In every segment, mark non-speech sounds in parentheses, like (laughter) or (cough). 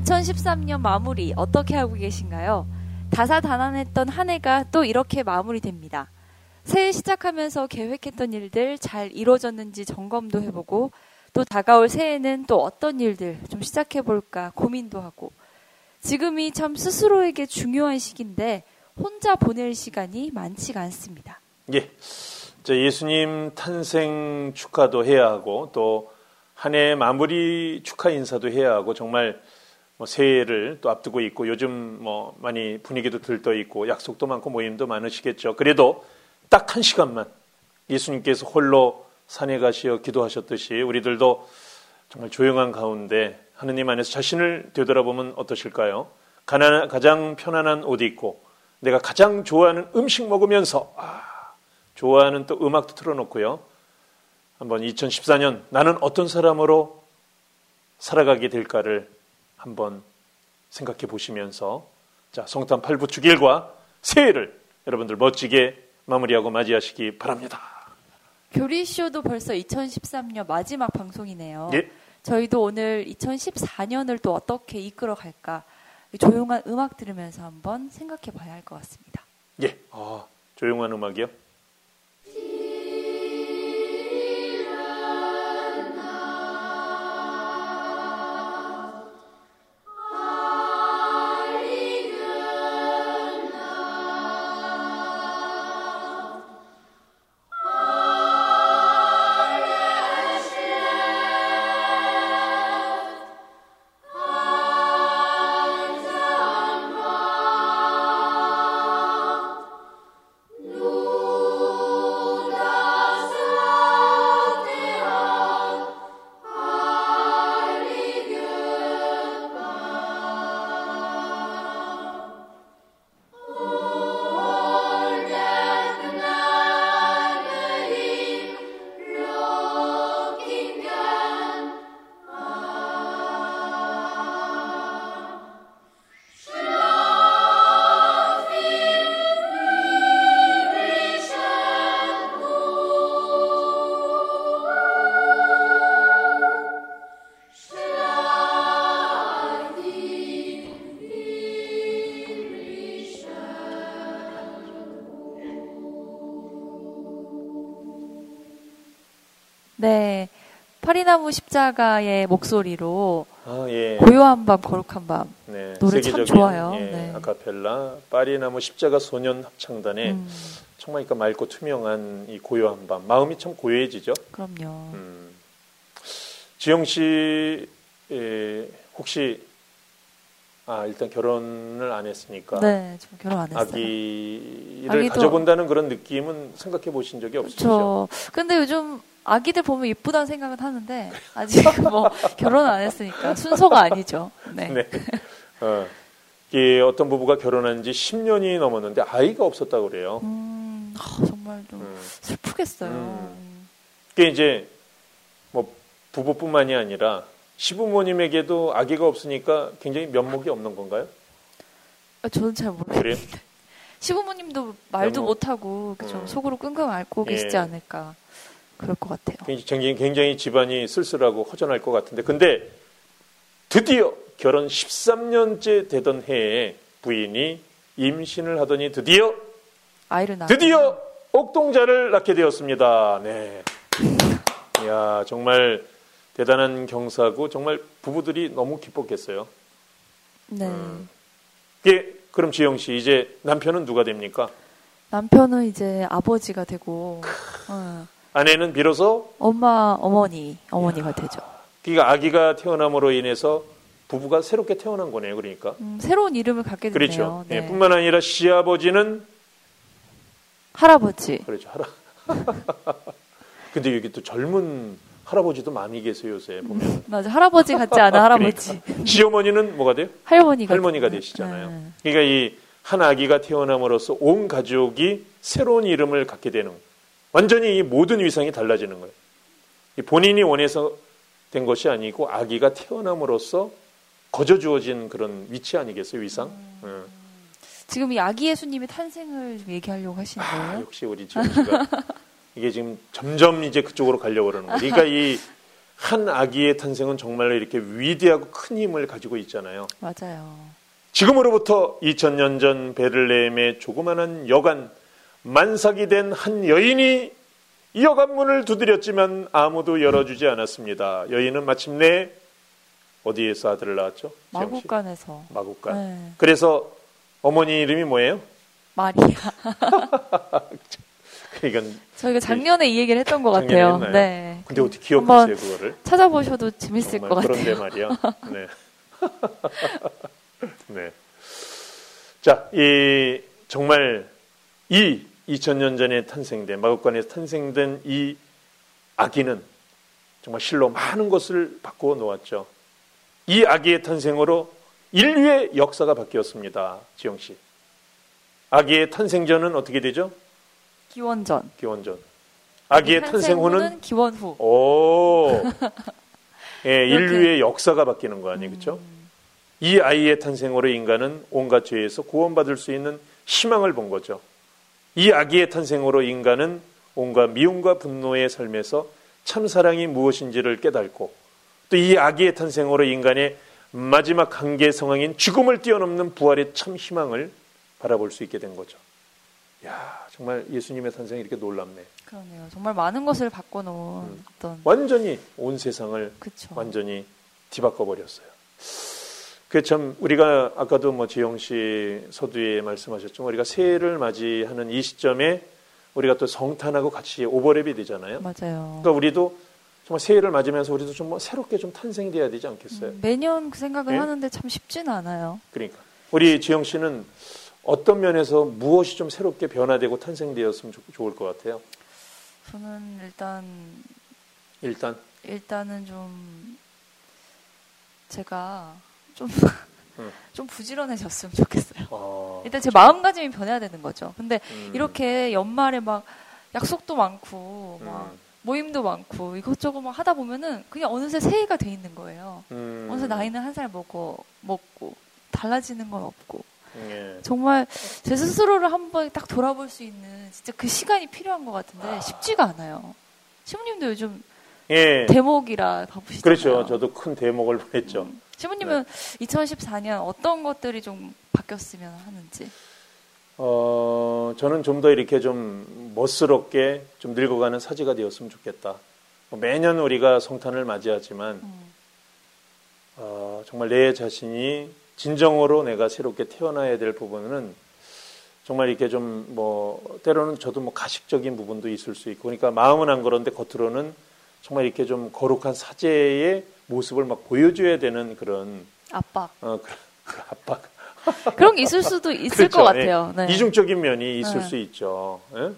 2013년 마무리 어떻게 하고 계신가요? 다사다난했던 한 해가 또 이렇게 마무리됩니다. 새해 시작하면서 계획했던 일들 잘 이루어졌는지 점검도 해보고 또 다가올 새해는 또 어떤 일들 좀 시작해볼까 고민도 하고 지금이 참 스스로에게 중요한 시기인데 혼자 보낼 시간이 많지가 않습니다. 예. 예수님 탄생 축하도 해야 하고 또 한 해 마무리 축하 인사도 해야 하고 정말 뭐 새해를 또 앞두고 있고 요즘 뭐 많이 분위기도 들떠 있고 약속도 많고 모임도 많으시겠죠. 그래도 딱 한 시간만 예수님께서 홀로 산에 가시어 기도하셨듯이 우리들도 정말 조용한 가운데 하느님 안에서 자신을 되돌아보면 어떠실까요? 가난, 가장 편안한 옷 입고 내가 가장 좋아하는 음식 먹으면서 아, 좋아하는 또 음악도 틀어놓고요. 한번 2014년 나는 어떤 사람으로 살아가게 될까를 한번 생각해 보시면서 자 성탄 8부 주일과 새해를 여러분들 멋지게 마무리하고 맞이하시기 바랍니다. 교리쇼도 벌써 2013년 마지막 방송이네요. 예. 저희도 오늘 2014년을 또 어떻게 이끌어 갈까 조용한 음악 들으면서 한번 생각해 봐야 할 것 같습니다. 예. 아, 조용한 음악이요? 파리나무 십자가의 목소리로 아, 예. 고요한 밤 거룩한 밤 네, 노래 참 좋아요. 예, 네. 아카펠라 파리나무 십자가 소년 합창단의 음, 정말 그러니까 맑고 투명한 이 고요한 밤 마음이 참 고요해지죠. 그럼요. 음. 지영 씨 에, 혹시 아 일단 결혼을 안 했으니까 네, 저 결혼 안 했어요. 아기를 아기도- 가져본다는 그런 느낌은 생각해 보신 적이 없으시죠? 그렇죠. 근데 요즘 아기들 보면 예쁘다는 생각은 하는데 아직 (laughs) 뭐 결혼 안 했으니까 순서가 아니죠. 네. 네. 어, 이게 어떤 부부가 결혼한 지 10년이 넘었는데 아이가 없었다고 그래요. 음, 아, 정말 좀 음. 슬프겠어요. 음. 그게 이제 뭐 부부뿐만이 아니라 시부모님에게도 아기가 없으니까 굉장히 면목이 없는 건가요? 아, 저는 잘 모르겠어요. 그래요? (laughs) 시부모님도 말도 너무- 못하고 그죠 음. 속으로 끙끙 앓고 예. 계시지 않을까 그럴 것 같아요. 굉장히, 굉장히 집안이 쓸쓸하고 허전할 것 같은데 근데 드디어 결혼 13년째 되던 해에 부인이 임신을 하더니 드디어 아이를 낳. 드디어 옥동자를 낳게 되었습니다. 네. 이야 정말 대단한 경사고 정말 부부들이 너무 기뻤겠어요. 네. 음. 이게 그럼 지영 씨 이제 남편은 누가 됩니까? 남편은 이제 아버지가 되고 어, 아내는 비로소 엄마 어머니 어머니가 되죠. 그러니까 아기가 태어남으로 인해서 부부가 새롭게 태어난 거네요. 그러니까. 음, 새로운 이름을 갖게 되네요. 그렇죠. 네. 예, 뿐만 아니라 시아버지는 할아버지. 그렇죠. 할아. (laughs) 근데 여기 또 젊은 할아버지도 많이 계세요 요새 보면. (laughs) 맞아 할아버지 같지 않아 (laughs) 할아버지. 시어머니는 뭐가 돼요? 할머니가 할머니가. 되시잖아요. 네. 그러니까 이 한 아기가 태어남으로써 온 가족이 새로운 이름을 갖게 되는 완전히 이 모든 위상이 달라지는 거예요. 이 본인이 원해서 된 것이 아니고 아기가 태어남으로써 거저 주어진 그런 위치 아니겠어요 위상? 예. 지금 이 아기 예수님의 탄생을 얘기하려고 하시는 아, 거예요? 역시 우리 지영 씨가 (laughs) 이게 지금 점점 이제 그쪽으로 가려고 그러는 거예요. 그러니까 이 한 아기의 탄생은 정말로 이렇게 위대하고 큰 힘을 가지고 있잖아요. 맞아요. 지금으로부터 2000년 전 베를레헴의 조그마한 여관 만삭이 된 한 여인이 여관 문을 두드렸지만 아무도 열어주지 않았습니다. 여인은 마침내 어디에서 아들을 낳았죠? 마국간에서. 마국간. 네. 그래서 어머니 이름이 뭐예요? 마리아. (laughs) (laughs) 이건 저희가 작년에 이 얘기를 했던 것 같아요. 했나요? 네. 근데 어떻게 기억하세요 그거를? 찾아보셔도 재밌을 것 같아요. 그런데 말이야. (laughs) 네. (laughs) 네. 자, 이 정말 이 2000년 전에 탄생된 마국간에서 탄생된 이 아기는 정말 실로 많은 것을 바꾸어 놓았죠. 이 아기의 탄생으로 인류의 역사가 바뀌었습니다. 지영 씨. 아기의 탄생 전은 어떻게 되죠? 기원전. 기원전. 아기의 탄생 후는 기원 후. 오. (laughs) 예. 인류의 역사가 바뀌는 거 아니에요, 그렇죠? 이 아이의 탄생으로 인간은 온갖 죄에서 구원받을 수 있는 희망을 본 거죠. 이 아기의 탄생으로 인간은 온갖 미움과 분노의 삶에서 참 사랑이 무엇인지를 깨닫고 또 이 아기의 탄생으로 인간의 마지막 한계 상황인 죽음을 뛰어넘는 부활의 참 희망을 바라볼 수 있게 된 거죠. 야, 정말 예수님의 탄생이 이렇게 놀랍네. 그러네요. 정말 많은 것을 바꿔놓은 음. 어떤 완전히 온 세상을 그쵸. 완전히 뒤바꿔 버렸어요. 그 참 우리가 아까도 뭐 지영 씨 서두에 말씀하셨지만 우리가 새해를 맞이하는 이 시점에 우리가 또 성탄하고 같이 오버랩이 되잖아요. 맞아요. 그러니까 우리도 정말 새해를 맞으면서 우리도 좀 뭐 새롭게 좀 탄생돼야 되지 않겠어요? 음, 매년 그 생각을 네? 하는데 참 쉽지는 않아요. 그러니까 우리 지영 씨는 어떤 면에서 무엇이 좀 새롭게 변화되고 탄생되었으면 좋- 좋을 것 같아요. 저는 일단 일단 일단은 좀 제가 좀, 음. (laughs) 좀 부지런해졌으면 좋겠어요. 어, 일단 제 마음가짐이 변해야 되는 거죠. 근데 음, 이렇게 연말에 막 약속도 많고 막 음, 모임도 많고 이것저것 막 하다 보면은 그냥 어느새 새해가 돼 있는 거예요. 음, 어느새 나이는 한 살 먹고 먹고 달라지는 건 없고 예. 정말 제 스스로를 한번 딱 돌아볼 수 있는 진짜 그 시간이 필요한 것 같은데 쉽지가 않아요. 시부님도 요즘 예. 대목이라 바쁘시잖아요. 그렇죠. 저도 큰 대목을 보냈죠. 음. 시부님은 2014년 어떤 것들이 좀 바뀌었으면 하는지. 어, 저는 좀 더 이렇게 좀 멋스럽게 좀 늙어가는 사지가 되었으면 좋겠다. 뭐 매년 우리가 성탄을 맞이하지만 음. 어, 정말 내 자신이 진정으로 내가 새롭게 태어나야 될 부분은 정말 이렇게 좀 뭐 때로는 저도 뭐 가식적인 부분도 있을 수 있고 그러니까 마음은 안 그런데 겉으로는 정말 이렇게 좀 거룩한 사제의 모습을 막 보여줘야 되는 그런 압박. 어, 그런, 그런 압박 (laughs) 그런 게 있을 수도 있을 그렇죠. 것 같아요. 예. 네. 이중적인 면이 있을 네. 수 있죠. 예?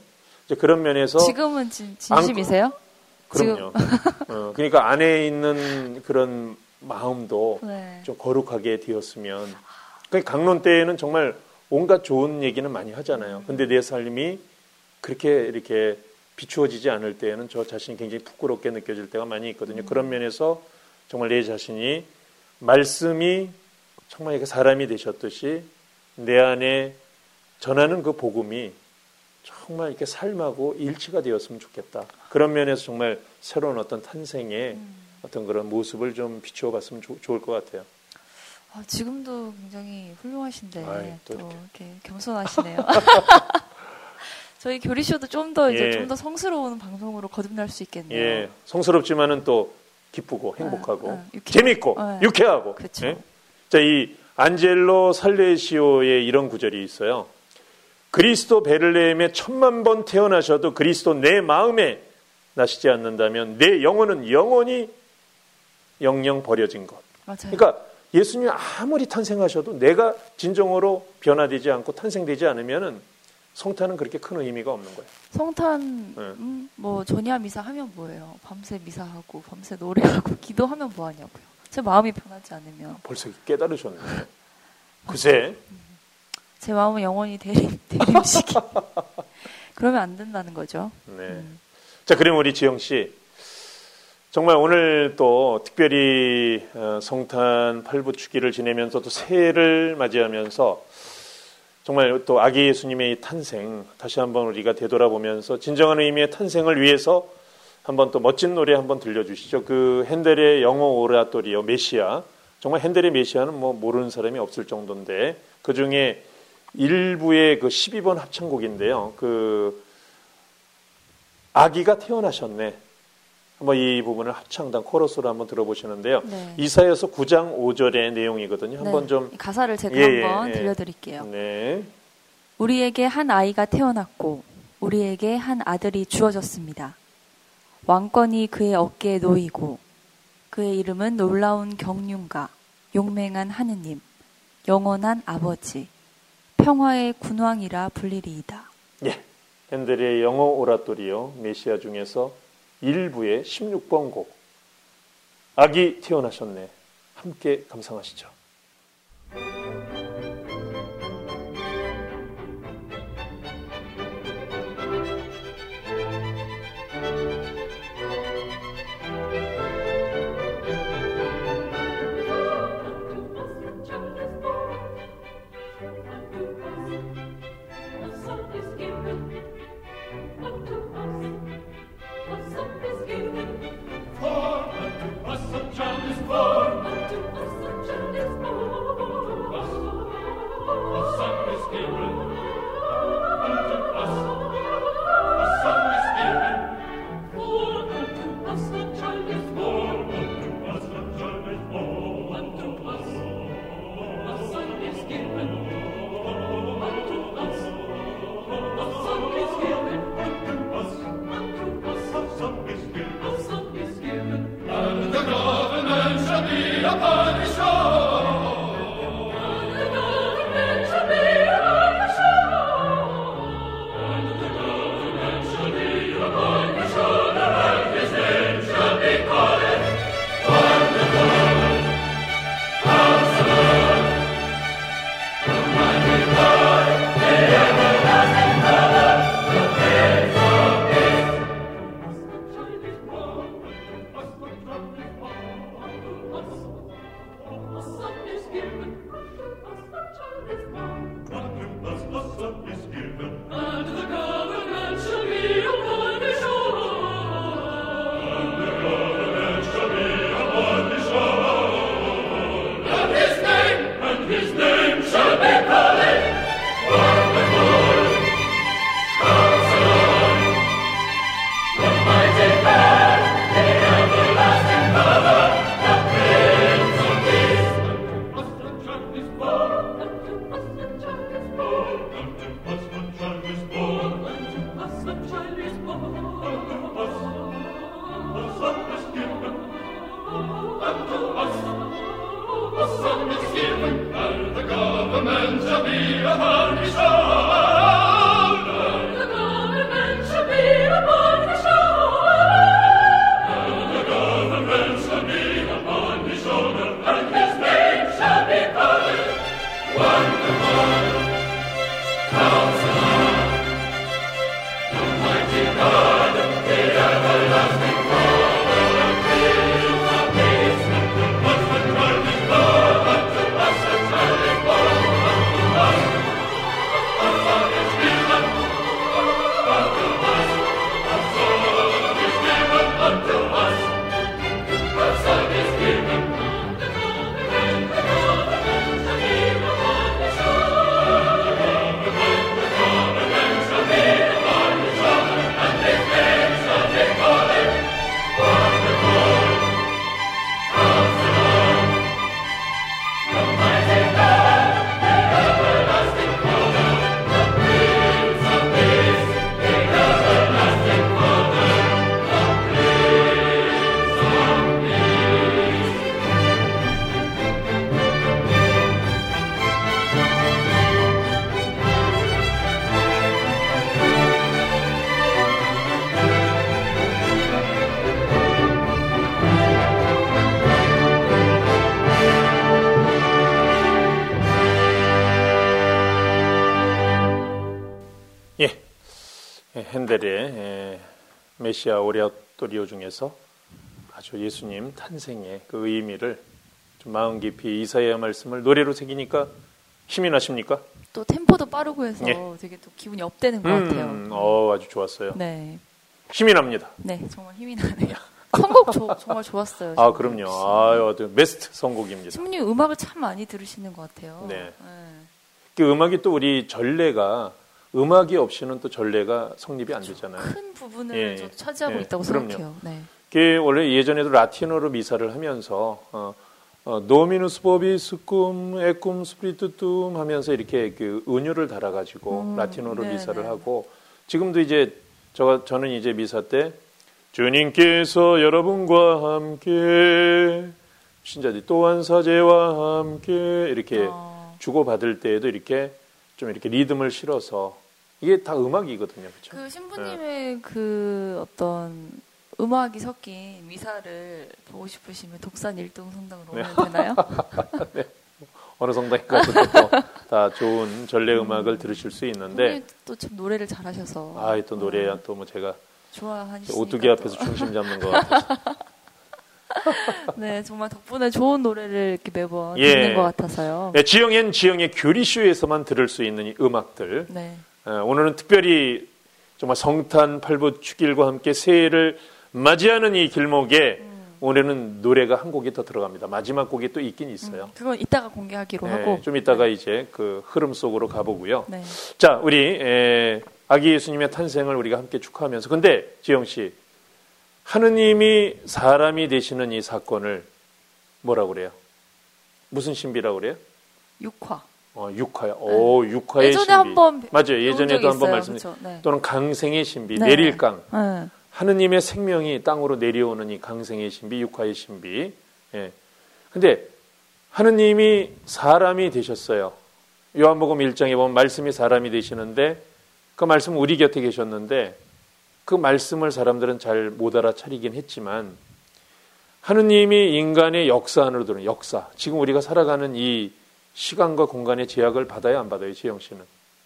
이제 그런 면에서 지금은 진, 진심이세요? 그럼요. 어, 그러니까 안에 있는 그런 마음도 네. 좀 거룩하게 되었으면. 그 강론 때에는 정말 온갖 좋은 얘기는 많이 하잖아요. 근데 내 삶이 그렇게 이렇게 비추어지지 않을 때에는 저 자신이 굉장히 부끄럽게 느껴질 때가 많이 있거든요. 그런 면에서 정말 내 자신이 말씀이 정말 이렇게 사람이 되셨듯이 내 안에 전하는 그 복음이 정말 이렇게 삶하고 일치가 되었으면 좋겠다. 그런 면에서 정말 새로운 어떤 탄생의 음. 어떤 그런 모습을 좀 비추어 봤으면 좋- 좋을 것 같아요. 아, 지금도 굉장히 훌륭하신데 아이, 또또 이렇게, 겸손하시네요. (laughs) 저희 교리쇼도 좀 더 이제 예. 좀더 성스러운 방송으로 거듭날 수 있겠네요. 예, 성스럽지만은 또 기쁘고 행복하고 아, 아, 재밌고 아, 유쾌하고. 그쵸. 예? 자, 이 안젤로 살레시오의 이런 구절이 있어요. 그리스도 베를레헴에 천만 번 태어나셔도 그리스도 내 마음에 나시지 않는다면 내 영혼은 영원히 영영 버려진 것. 맞아요. 그러니까 예수님이 아무리 탄생하셔도 내가 진정으로 변화되지 않고 탄생되지 않으면은 성탄은 그렇게 큰 의미가 없는 거예요. 성탄 네. 음, 뭐 전야 미사 하면 뭐예요? 밤새 미사하고 밤새 노래하고 (laughs) 기도하면 뭐 하냐고요. 제 마음이 변하지 않으면 벌써 깨달으셨네. 그새 (laughs) 제 마음은 영원히 대림 대림시키. (laughs) 그러면 안 된다는 거죠. 네. 음. 자, 그럼 우리 지영 씨. 정말 오늘 또 특별히 어, 성탄 팔부축기를 지내면서 또 새해를 맞이하면서 정말 또 아기 예수님의 이 탄생 다시 한번 우리가 되돌아보면서 진정한 의미의 탄생을 위해서 한번 또 멋진 노래 한번 들려주시죠. 그 핸델의 영어 오라토리오 메시아. 정말 핸델의 메시아는 뭐 모르는 사람이 없을 정도인데 그 중에 일부의 그 12번 합창곡인데요. 그 아기가 태어나셨네. 한번 이 부분을 합창단 코러스로 한번 들어보시는데요. 네. 이사에서 9장 5절의 내용이거든요. 한번 네. 좀 가사를 제가 예, 한번 예, 들려드릴게요. 네. 우리에게 한 아이가 태어났고 우리에게 한 아들이 주어졌습니다. 왕권이 그의 어깨에 놓이고 그의 이름은 놀라운 경륜가, 용맹한 하느님, 영원한 아버지, 평화의 군왕이라 불리리이다. 예. 핸델의 영어 오라토리오 메시아 중에서 일부의 16번 곡 아기 태어나셨네. 함께 감상하시죠. is there. 핸델의 메시아 오레아토리오 중에서 아주 예수님 탄생의 그 의미를 좀 마음 깊이 이사야 말씀을 노래로 새기니까 힘이 나십니까? 또 템포도 빠르고 해서 예. 되게 또 기분이 업되는 것 음, 같아요. 어, 아주 좋았어요. 네. 힘이 납니다. 네, 정말 힘이 나네요. (laughs) 선곡 조, 정말 좋았어요. 아, 그럼요. 아유, 베스트 선곡입니다. 신부님 음악을 참 많이 들으시는 것 같아요. 네. 네. 그 음악이 또 우리 전례가 음악이 없이는 또 전례가 성립이 안 되잖아요. 큰 부분을 예, 차지하고 예, 있다고 그럼요. 생각해요. 네. 그 원래 예전에도 라틴어로 미사를 하면서 어, 어, Dominus vobiscum et cum spiritu tuo 하면서 이렇게 그 운율을 달아가지고 음, 라틴어로 네, 미사를 네. 하고 지금도 이제 저 저는 이제 미사 때 주님께서 여러분과 함께 신자들이 또한 사제와 함께 이렇게 어, 주고 받을 때에도 이렇게 좀 이렇게 리듬을 실어서 이게 다 음악이거든요, 그렇죠? 그 신부님의 그 어떤 음악이 섞인 미사를 보고 싶으시면 독산 일동 성당으로 네. 오면 되나요? (laughs) 어느 성당에 가도 다 좋은 전래 음악을 들으실 수 있는데 또 참 노래를 잘하셔서 아또 노래 또뭐 제가 좋아하시니까 오뚜기 앞에서 또. 중심 잡는 것 같아서 (laughs) (laughs) 네 정말 덕분에 좋은 노래를 이렇게 매번 예. 듣는 것 같아서요. 네, 지영엔 지영의 교리쇼에서만 들을 수 있는 이 음악들 네. 어, 오늘은 특별히 정말 성탄 팔부 축일과 함께 새해를 맞이하는 이 길목에 올해는 노래가 한 곡이 더 들어갑니다. 마지막 곡이 또 있긴 있어요. 음, 그건 이따가 공개하기로 네, 하고 좀 이따가 이제 그 흐름 속으로 가보고요. 네. 자, 우리 에, 아기 예수님의 탄생을 우리가 함께 축하하면서 근데 지영 씨 하느님이 사람이 되시는 이 사건을 뭐라고 그래요? 무슨 신비라고 그래요? 육화. 어, 육화요. 오, 육화의 네. 예전에 신비. 한번 배- 맞아요. 예전에도 한번. 말씀 그쵸? 네. 또는 강생의 신비, 네. 내릴강. 네. 하느님의 생명이 땅으로 내려오는 이 강생의 신비, 육화의 신비. 예. 근데 하느님이 사람이 되셨어요. 요한복음 1장에 보면 말씀이 사람이 되시는데 그 말씀은 우리 곁에 계셨는데 그 말씀을 사람들은 잘 못 알아차리긴 했지만 하느님이 인간의 역사 안으로 들어오는 역사. 지금 우리가 살아가는 이 시간과 공간의 제약을 받아야 안 받아요, 지영 씨는.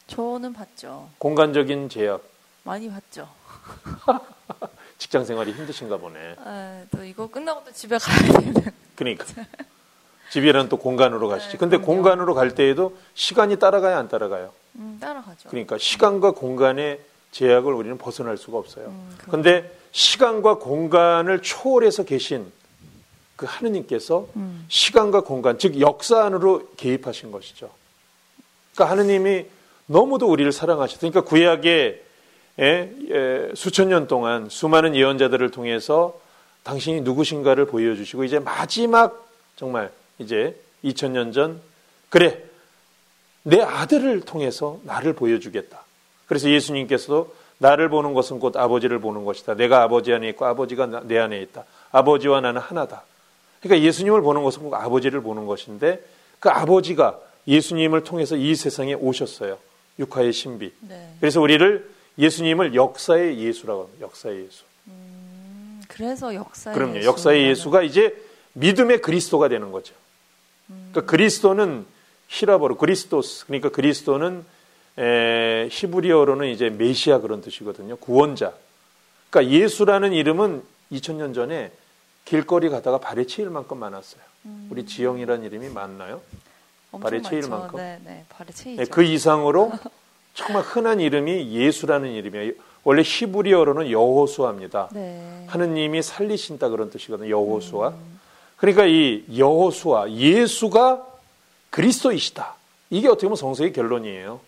저는 봤죠. 공간적인 제약. 많이 봤죠. (laughs) 직장 생활이 힘드신가 보네. 아, 또 이거 끝나고 또 집에 가야 되는. 그러니까 집이란 또 공간으로 가시지. 네, 근데 그럼요. 공간으로 갈 때에도 시간이 따라가야 안 따라가요. 음, 따라가죠. 그러니까 시간과 공간의 제약을 우리는 벗어날 수가 없어요. 음, 그럼- 근데 시간과 공간을 초월해서 계신 그 하느님께서 음. 시간과 공간, 즉 역사 안으로 개입하신 것이죠. 그러니까 하느님이 너무도 우리를 사랑하셨다. 그러니까 구약의 예, 예, 수천 년 동안 수많은 예언자들을 통해서 당신이 누구신가를 보여주시고 이제 마지막 정말 이제 2000년 전 그래 내 아들을 통해서 나를 보여주겠다. 그래서 예수님께서도 나를 보는 것은 곧 아버지를 보는 것이다. 내가 아버지 안에 있고 아버지가 나- 내 안에 있다. 아버지와 나는 하나다. 그러니까 예수님을 보는 것은 꼭 아버지를 보는 것인데 그 아버지가 예수님을 통해서 이 세상에 오셨어요. 육화의 신비. 네. 그래서 우리를 예수님을 역사의 예수라고 합니다. 역사의 예수. 음, 그래서 역사의 그럼요. 예수. 역사의 예수가 이제 믿음의 그리스도가 되는 거죠. 그러니까 그리스도는 히라버로 그리스도스 그러니까 그리스도는 에, 히브리어로는 이제 메시아 그런 뜻이거든요. 구원자. 그러니까 예수라는 이름은 2000년 전에 길거리 가다가 발에 치일 만큼 많았어요. 우리 지영이라는 이름이 맞나요? 발에 채일. 만큼? 네, 네, 발에 네, 채이죠. 그 이상으로 정말 흔한 이름이 예수라는 이름이에요. 원래 히브리어로는 여호수아입니다. 네. 하느님이 살리신다 그런 뜻이거든요. 여호수아. 그러니까 이 여호수아 예수가 그리스도이시다. 이게 어떻게 보면 성서의 결론이에요.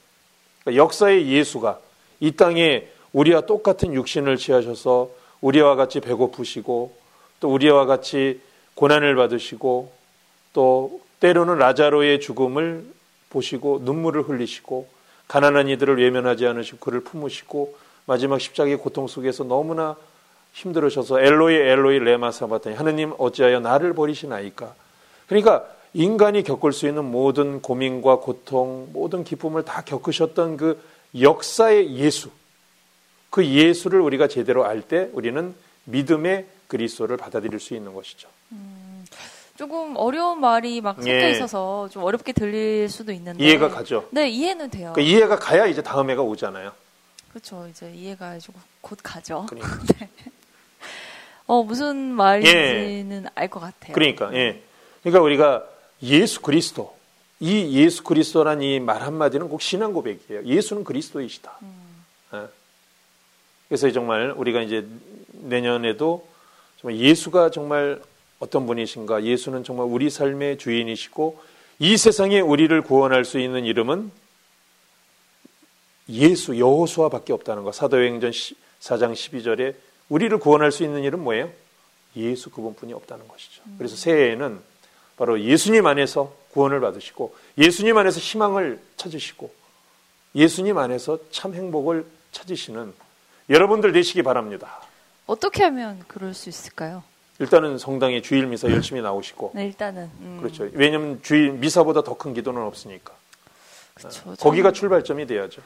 그러니까 역사의 예수가 이 땅에 우리와 똑같은 육신을 취하셔서 우리와 같이 배고프시고 또 우리와 같이 고난을 받으시고 또 때로는 라자로의 죽음을 보시고 눈물을 흘리시고 가난한 이들을 외면하지 않으시고 그를 품으시고 마지막 십자가의 고통 속에서 너무나 힘들으셔서 엘로이 엘로이 레마 사바타니 하느님 어찌하여 나를 버리시나이까? 그러니까 인간이 겪을 수 있는 모든 고민과 고통 모든 기쁨을 다 겪으셨던 그 역사의 예수 그 예수를 우리가 제대로 알 때 우리는 믿음의 그리스도를 받아들일 수 있는 것이죠. 조금 어려운 말이 막 섞여 예. 있어서 좀 어렵게 들릴 수도 있는데 이해가 가죠. 네, 이해는 돼요. 그 이해가 가야 이제 다음 해가 오잖아요. 그렇죠. 이제 이해가 좀곧 가죠. 그러니까. (laughs) 어, 무슨 말인지는 알것 같아요. 그러니까 예. 그러니까 우리가 예수 그리스도 이 예수 그리스도란 이 말 한마디는 꼭 신앙 고백이에요. 예수는 그리스도이시다. 예. 그래서 정말 우리가 이제 내년에도 정말 예수가 정말 어떤 분이신가? 예수는 정말 우리 삶의 주인이시고 이 세상에 우리를 구원할 수 있는 이름은 예수 여호수아밖에 없다는 거. 사도행전 4장 12절에 우리를 구원할 수 있는 이름 뭐예요? 예수 그분뿐이 없다는 것이죠. 그래서 새해에는 바로 예수님 안에서 구원을 받으시고 예수님 안에서 희망을 찾으시고 예수님 안에서 참 행복을 찾으시는 여러분들 되시기 바랍니다. 어떻게 하면 그럴 수 있을까요? 일단은 성당에 주일 미사 열심히 나오시고. 네, 일단은. 음. 그렇죠. 왜냐하면 주일 미사보다 더 큰 기도는 없으니까. 그렇죠. 거기가 출발점이 돼야죠.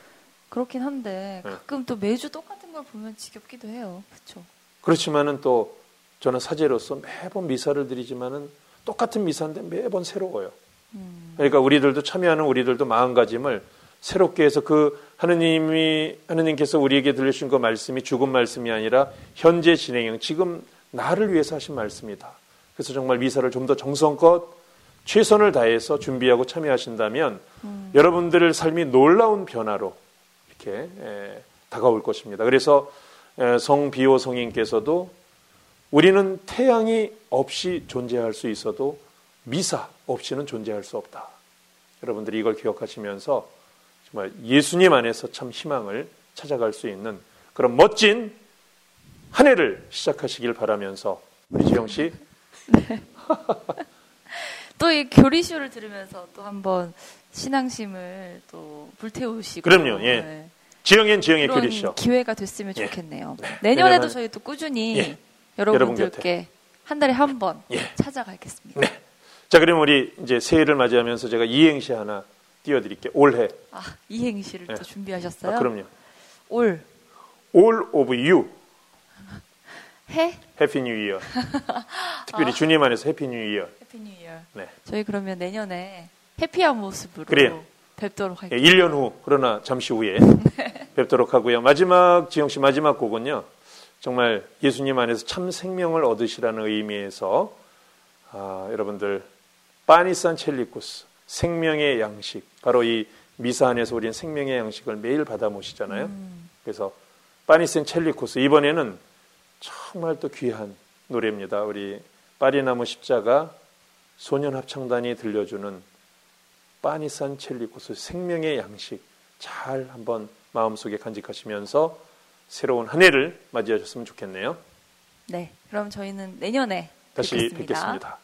그렇긴 한데 네. 가끔 네. 또 매주 똑같은 걸 보면 지겹기도 해요. 그렇죠. 그렇지만은 또 저는 사제로서 매번 미사를 드리지만은 똑같은 미사인데 매번 새로워요. 음. 그러니까 우리들도 참여하는 우리들도 마음가짐을 새롭게 해서 그 하느님이 하느님께서 우리에게 들려주신 그 말씀이 죽은 말씀이 아니라 현재 진행형 지금 나를 위해서 하신 말씀이다. 그래서 정말 미사를 좀 더 정성껏 최선을 다해서 준비하고 참여하신다면 음. 여러분들의 삶이 놀라운 변화로 이렇게 에, 다가올 것입니다. 그래서 에, 성 비오 성인께서도 우리는 태양이 없이 존재할 수 있어도 미사 없이는 존재할 수 없다. 여러분들이 이걸 기억하시면서 정말 예수님 안에서 참 희망을 찾아갈 수 있는 그런 멋진 한 해를 시작하시길 바라면서 우리 지영 씨. 네. (laughs) 또이 교리쇼를 들으면서 또 한번 신앙심을 또 불태우시고. 그럼요. 예. 네. 지영엔 지영의 교리쇼. 기회가 됐으면 예. 좋겠네요. 네. 내년에도 저희 또 꾸준히 예. 여러분들께 한 달에 한번 예. 찾아가겠습니다. 네. 자, 그럼 우리 이제 새해를 맞이하면서 제가 이행시 하나 띄워드릴게요. 올해. 아, 이행시를 네. 또 준비하셨어요? 아, 그럼요. 올. All of you. 해? Happy New Year. 특별히 아. 주님 안에서 Happy New Year. Happy New Year. 네. 저희 그러면 내년에 happy한 모습으로 그래요. 뵙도록 할게요. 예, 1년 후, 그러나 잠시 후에 (laughs) 네. 뵙도록 하고요. 마지막, 지영 씨 마지막 곡은요. 정말 예수님 안에서 참 생명을 얻으시라는 의미에서 아, 여러분들 빠니산 첼리쿠스 생명의 양식 바로 이 미사 안에서 우리는 생명의 양식을 매일 받아 모시잖아요. 음. 그래서 빠니센 첼리코스 이번에는 정말 또 귀한 노래입니다. 우리 파리나무 십자가 소년 합창단이 들려주는 빠니산 첼리코스 생명의 양식 잘 한번 마음속에 간직하시면서 새로운 한 해를 맞이하셨으면 좋겠네요. 네, 그럼 저희는 내년에 다시 뵙겠습니다. 뵙겠습니다.